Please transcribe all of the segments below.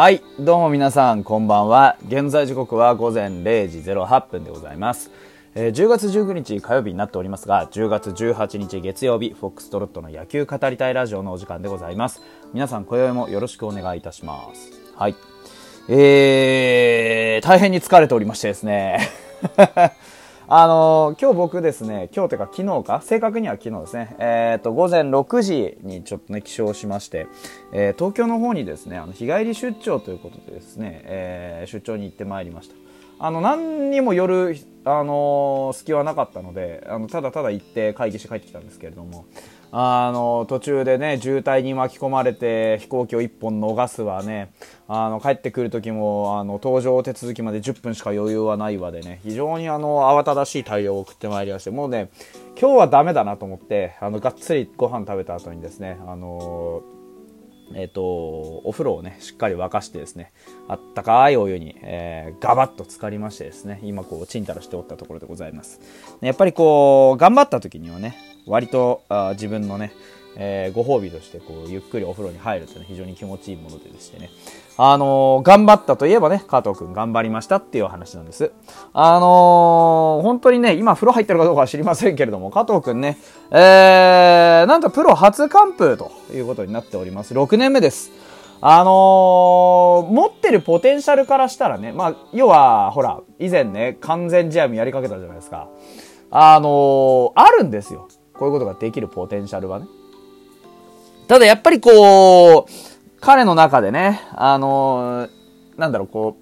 はい、どうも皆さん、こんばんは。現在時刻は午前0時08分でございます。えー10月19日火曜日になっておりますが、10月18日月曜日、フォックストロットの野球語りたいラジオのお時間でございます。皆さん、今宵もよろしくお願いいたします。はい。えー、大変に疲れておりましてですね。あのー今日僕ですね、今日というか昨日か、正確には昨日ですね、えっ、と、午前6時にちょっとね、起床しまして、えー東京の方にですね、あの、日帰り出張ということでですね、え出張に行ってまいりました。あの、何にも夜、あの隙はなかったので、あの、ただただ行って会議して帰ってきたんですけれども、あの途中でね渋滞に巻き込まれて飛行機を1本逃すわね。あの帰ってくる時もあの搭乗手続きまで10分しか余裕はないわでね。非常にあの慌ただしい対応を送ってまいりまして。もうね今日はダメだなと思ってあのがっつりご飯食べた後にですねあのえっ、と、お風呂をね、しっかり沸かしてですね、あったかいお湯に、えーガバッと浸かりましてですね、今こう、ちんたらしておったところでございます。やっぱりこう、頑張った時にはね、割とあ自分のね、えーご褒美としてこう、ゆっくりお風呂に入るというのは非常に気持ちいいものででしてね、あのー頑張ったといえばね、加藤くん頑張りましたっていう話なんです。あのー本当にね、今風呂入ってるかどうかは知りませんけれども、加藤くんね、えー、なんとプロ初完封ということになっております。6年目です。あのー持ってるポテンシャルからしたらね、まあ、要は、ほら、以前ね、完全試合もやりかけたじゃないですか。あのーあるんですよ。こういうことができるポテンシャルはね。ただやっぱりこう、彼の中でね、あのーなんだろう、こ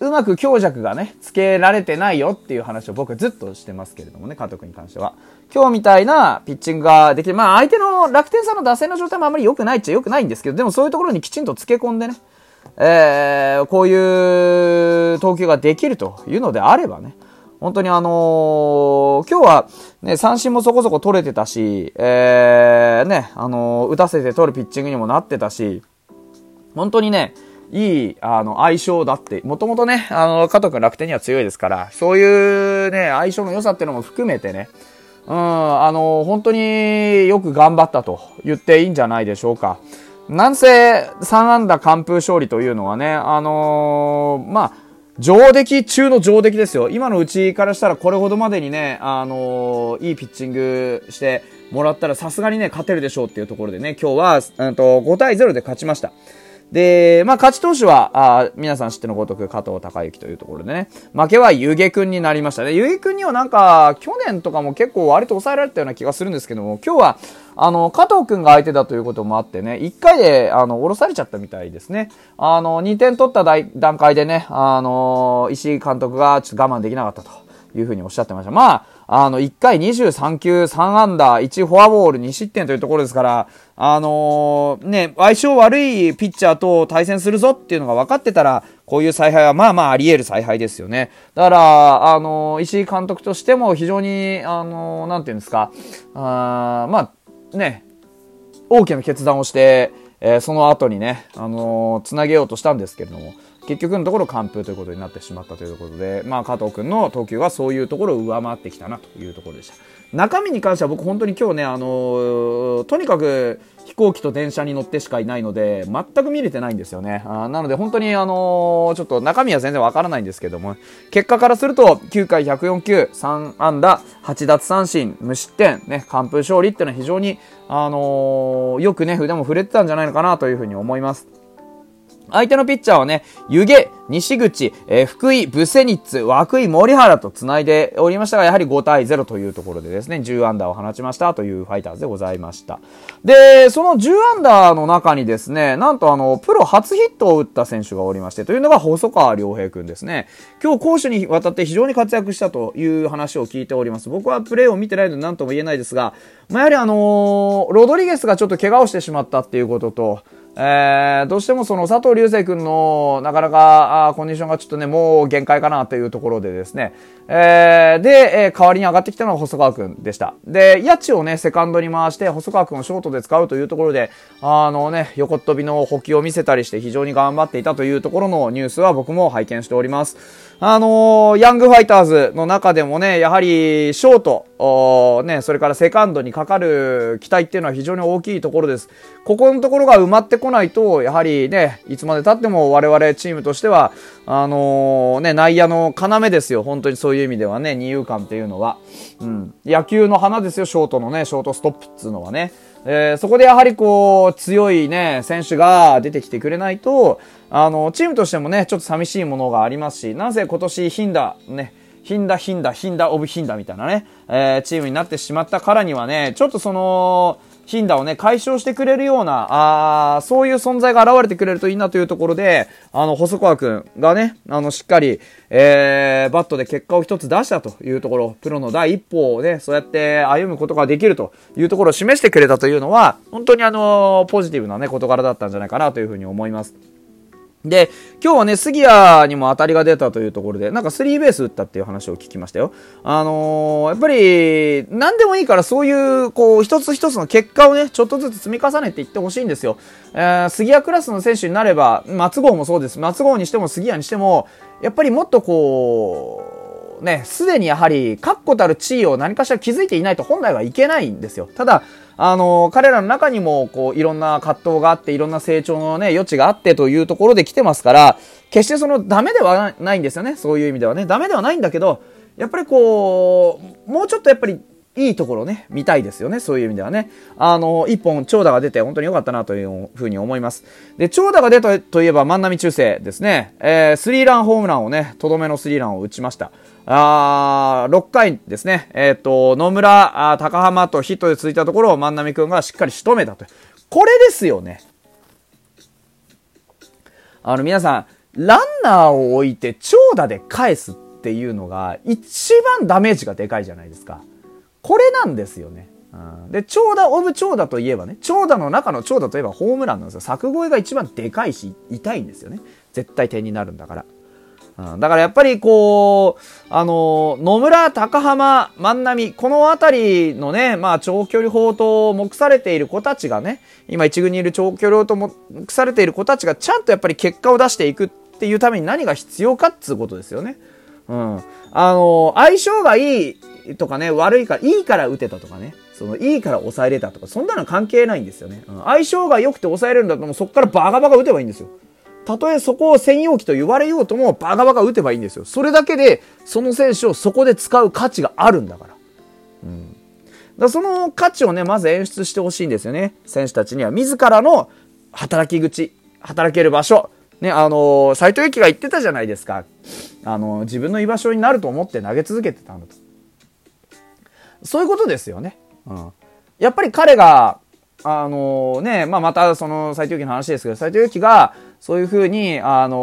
う、うまく強弱がね、つけられてないよっていう話を僕はずっとしてますけれどもね、監督に関しては。今日みたいなピッチングができる。まあ相手の楽天さんの打線の状態もあまり良くないっちゃ良くないんですけど、でもそういうところにきちんとつけ込んでね、えー、こういう投球ができるというのであればね、本当にあのー今日はね、三振もそこそこ取れてたし、えー、ね、あのー打たせて取るピッチングにもなってたし、本当にね、いい、あの、相性だって、もともとね、あの、加藤君楽天には強いですから、そういうね、相性の良さっていうのも含めてね、うん、あの、本当によく頑張ったと言っていいんじゃないでしょうか。なんせ、3安打完封勝利というのはね、あのーまあ、上出来中の上出来ですよ。今のうちからしたらこれほどまでにね、あのーいいピッチングしてもらったらさすがにね、勝てるでしょうっていうところでね、今日は、うんと、5対0で勝ちました。で、まあ、勝ち投手は、あ皆さん知ってのごとく加藤隆之というところでね、負けはゆげくんになりましたね。ゆげくんにはなんか、去年とかも結構割と抑えられたような気がするんですけども、今日は、あの、加藤くんが相手だということもあってね、1回で、あの、降ろされちゃったみたいですね。あの、2点取った段階でね、あの、石井監督がちょっと我慢できなかったというふうにおっしゃってました。まあ、あの、1回23球3安打、1フォアボール2失点というところですから、あのね、相性悪いピッチャーと対戦するぞっていうのが分かってたら、こういう采配はまあまああり得る采配ですよね。だから、あの石井監督としても非常に、あのなんていうんですか、あーまあ、ね、大きな決断をして、えーその後にね、あのつなげようとしたんですけれども、結局のところ完封ということになってしまったということで、まあ、加藤君の投球はそういうところを上回ってきたなというところでした。中身に関しては僕本当に今日ね、あのーとにかく飛行機と電車に乗ってしかいないので、全く見れてないんですよね。あなので本当にあのーちょっと中身は全然わからないんですけども、結果からすると9回104球、3安打、8奪三振、無失点、ね、完封勝利っていうのは非常に、あのーよくね、腕も触れてたんじゃないのかなというふうに思います。相手のピッチャーはね、湯気、西口、えー福井、ブセニッツ、涌井、森原と繋いでおりましたが、やはり5対0というところでですね、10アンダーを放ちましたというファイターズでございました。で、その10アンダーの中にですね、なんとあの、プロ初ヒットを打った選手がおりまして、というのが細川良平くんですね。今日攻守にわたって非常に活躍したという話を聞いております。僕はプレーを見てないので何とも言えないですが、まあ、やはりあのーロドリゲスがちょっと怪我をしてしまったっていうことと、えーどうしてもその佐藤流星君のなかなか、あコンディションがちょっとね、もう限界かなというところでですね、えー、で、えー、代わりに上がってきたのは細川くんでした。で、八千をね、セカンドに回して、細川くんをショートで使うというところで、あのね、横っ飛びの補給を見せたりして非常に頑張っていたというところのニュースは僕も拝見しております。あのー、ヤングファイターズの中でもね、やはり、ショート、ね、それからセカンドにかかる期待っていうのは非常に大きいところです。ここのところが埋まってこないと、やはりね、いつまで経っても我々チームとしては、あのー、ね、内野の要ですよ。本当にそういう意味ではね、二遊間っていうのは。うん。野球の花ですよ、ショートのね、ショートストップっていうのはね。えー、そこでやはりこう、強いね、選手が出てきてくれないと、あの、チームとしてもね、ちょっと寂しいものがありますし、なぜ今年ヒンダ、ね、ヒンダ、ヒンダ、ヒンダ、オブヒンダみたいなね、えー、チームになってしまったからにはね、ちょっとその、頻打をね、解消してくれるような、あそういう存在が現れてくれるといいなというところで、あの、細川くんがね、あの、しっかり、えー、バットで結果を一つ出したというところ、プロの第一歩をね、そうやって歩むことができるというところを示してくれたというのは、本当にあの、ポジティブなね、事柄だったんじゃないかなというふうに思います。で、今日はね、杉谷にも当たりが出たというところで、なんかスリーベース打ったっていう話を聞きましたよ。あのー、やっぱり、何でもいいからそういう、こう、一つ一つの結果をね、ちょっとずつ積み重ねていってほしいんですよ。えー、杉谷クラスの選手になれば、松郷もそうです。松郷にしても杉谷にしても、やっぱりもっとこう、ね、すでにやはり、確固たる地位を何かしら築いていないと本来はいけないんですよ。ただ、あの、彼らの中にも、こう、いろんな葛藤があって、いろんな成長のね、余地があってというところで来てますから、決してその、ダメではないんですよね。そういう意味ではね。ダメではないんだけど、やっぱりこう、もうちょっとやっぱり、いいところね、見たいですよね。そういう意味ではね。あの、一本長打が出て本当に良かったなというふうに思います。で、長打が出たといえば万波中世ですね。えー、スリーランホームランをね、とどめのスリーランを打ちました。あ6回ですね、えっ、ー、と、野村、あ高浜とヒットで続いたところを万波くんがしっかり仕留めたと。これですよね。あの、皆さん、ランナーを置いて長打で返すっていうのが一番ダメージがでかいじゃないですか。これなんですよね。うん、で、長打オブ長打といえばね、長打の中の長打といえばホームランなんですよ。柵越えが一番でかいし、痛いんですよね。絶対点になるんだから。うん、だからやっぱりこう、あの、野村、高浜、万波、この辺りのね、まあ長距離砲と目されている子たちがね、今一軍にいる長距離砲と目されている子たちがちゃんとやっぱり結果を出していくっていうために何が必要かっつうことですよね。うん。あの、相性がいいとかね、悪いから、いいから打てたとかね。その、いいから抑えれたとか、そんなの関係ないんですよね。うん、相性が良くて抑えれるんだともうそこからバカバカ打てばいいんですよ。たとえそこを専用機と言われようともバカバカ打てばいいんですよ。それだけで、その選手をそこで使う価値があるんだから。うん。だその価値をね、まず演出してほしいんですよね。選手たちには。自らの働き口、働ける場所。ね、あの斎藤由貴が言ってたじゃないですか。あの自分の居場所になると思って投げ続けてたんだと。そういうことですよね。うん。やっぱり彼が、あのね、まあ、またその斎藤由貴の話ですけど、斎藤由貴が、そういうふうに、あの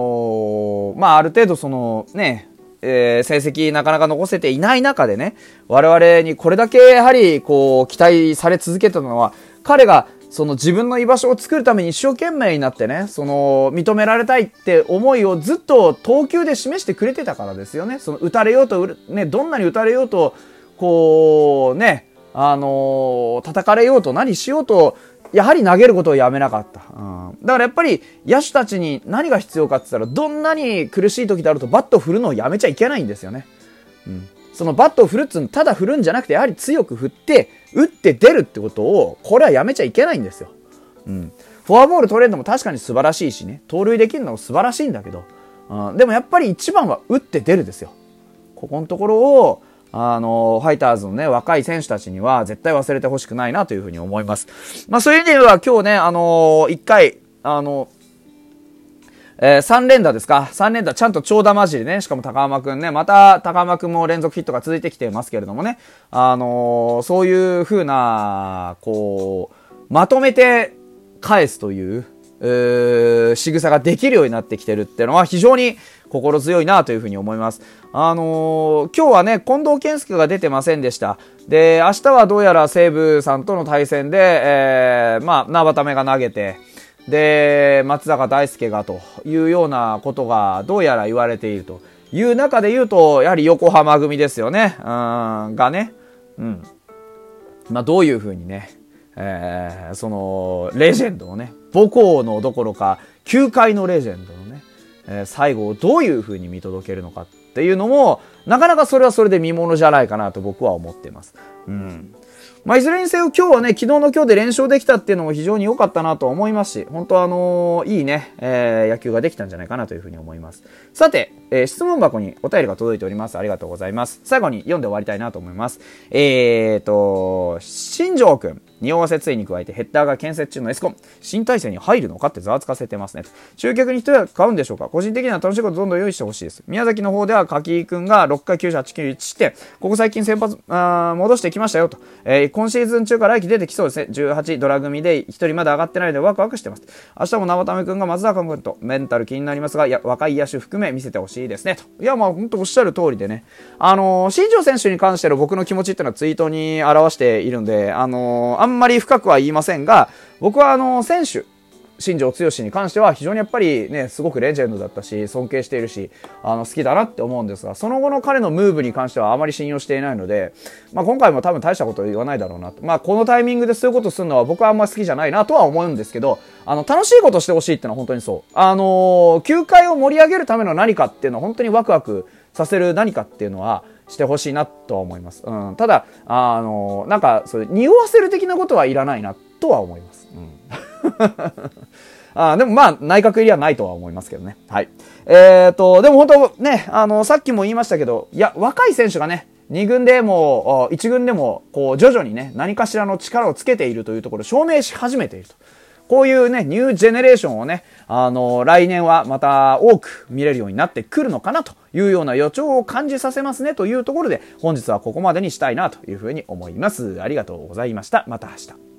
ー、まあ、ある程度そのね、えー、成績なかなか残せていない中でね、我々にこれだけやはり、こう、期待され続けたのは、彼が、その自分の居場所を作るために一生懸命になってね、その、認められたいって思いをずっと投球で示してくれてたからですよね。その、打たれようと、ね、どんなに打たれようと、こう、ね、あのー、叩かれようと何しようと、やはり投げることをやめなかった。うん、だからやっぱり野手たちに何が必要かって言ったら、どんなに苦しい時であるとバットを振るのをやめちゃいけないんですよね。うん、そのバットを振るっつうの、ただ振るんじゃなくて、やはり強く振って、打って出るってことを、これはやめちゃいけないんですよ。うん。フォアボール取れるのも確かに素晴らしいしね、盗塁できるのも素晴らしいんだけど、うん、でもやっぱり一番は打って出るですよ。ここのところを、あの、ファイターズのね、若い選手たちには絶対忘れてほしくないなというふうに思います。まあそういう意味では今日ね、あのー、回、あのえー、3連打ですか ?3 連打、ちゃんと長打交じりね。しかも高浜くんね。また高浜くんも連続ヒットが続いてきてますけれどもね。あのー、そういう風な、こう、まとめて返すという、えー、仕草ができるようになってきてるっていうのは非常に心強いなというふうに思います。あのー、今日はね、近藤健介が出てませんでした。で、明日はどうやら西武さんとの対戦で、えー、まあ、縄ためが投げて、で、松坂大輔がというようなことがどうやら言われているという中で言うと、やはり横浜組ですよね。うん、がね。うん。まあ、どういうふうにね、えー、その、レジェンドをね、母校のどころか、球界のレジェンドのね、えー、最後をどういうふうに見届けるのかっていうのも、なかなかそれはそれで見ものじゃないかなと僕は思ってます。うん。まあ、いずれにせよ今日はね、昨日の今日で連勝できたっていうのも非常に良かったなと思いますし、本当あのー、いいね、えー、野球ができたんじゃないかなというふうに思います。さて、えー、質問箱にお便りが届いております。ありがとうございます。最後に読んで終わりたいなと思います。えーと、新庄くん。匂わせついに加えてヘッダーが建設中のエスコン。新体制に入るのかってざわつかせてますね。集客に人は買うんでしょうか？個人的には楽しいことどんどん用意してほしいです。宮崎の方では柿井くんが6回98、9、1して、ここ最近先発、あ戻してきましたよと。えー、今シーズン中から来季出てきそうですね。18ドラ組で1人まだ上がってないのでワクワクしてます。明日も生田目くんが松坂君とメンタル気になりますが、いや、若い野手含め見せてほしいですね。と。いや、まあ本当おっしゃる通りでね。あのー、新庄選手に関しての僕の気持ちっていうのはツイートに表しているんで、あのー、あんまり深くは言いませんが、僕はあの、選手、新庄剛志に関しては非常にやっぱりね、すごくレジェンドだったし、尊敬しているし、あの、好きだなって思うんですが、その後の彼のムーブに関してはあまり信用していないので、まあ今回も多分大したこと言わないだろうなと。まあこのタイミングでそういうことするのは僕はあんまり好きじゃないなとは思うんですけど、あの、楽しいことしてほしいってのは本当にそう。あのー、球界を盛り上げるための何かっていうのは本当にワクワクさせる何かっていうのは、してほしいなとは思います。うん。ただ、あの、なんか、そういう、匂わせる的なことはいらないなとは思います。うん。あでもまあ、内閣入りはないとは思いますけどね。はい。えっ、ー、と、でも本当ね、あの、さっきも言いましたけど、いや、若い選手がね、2軍でも、1軍でも、こう、徐々にね、何かしらの力をつけているというところを証明し始めていると。こういうね、ニュージェネレーションをね、あの、来年はまた多く見れるようになってくるのかなというような予兆を感じさせますねというところで、本日はここまでにしたいなというふうに思います。ありがとうございました。また明日。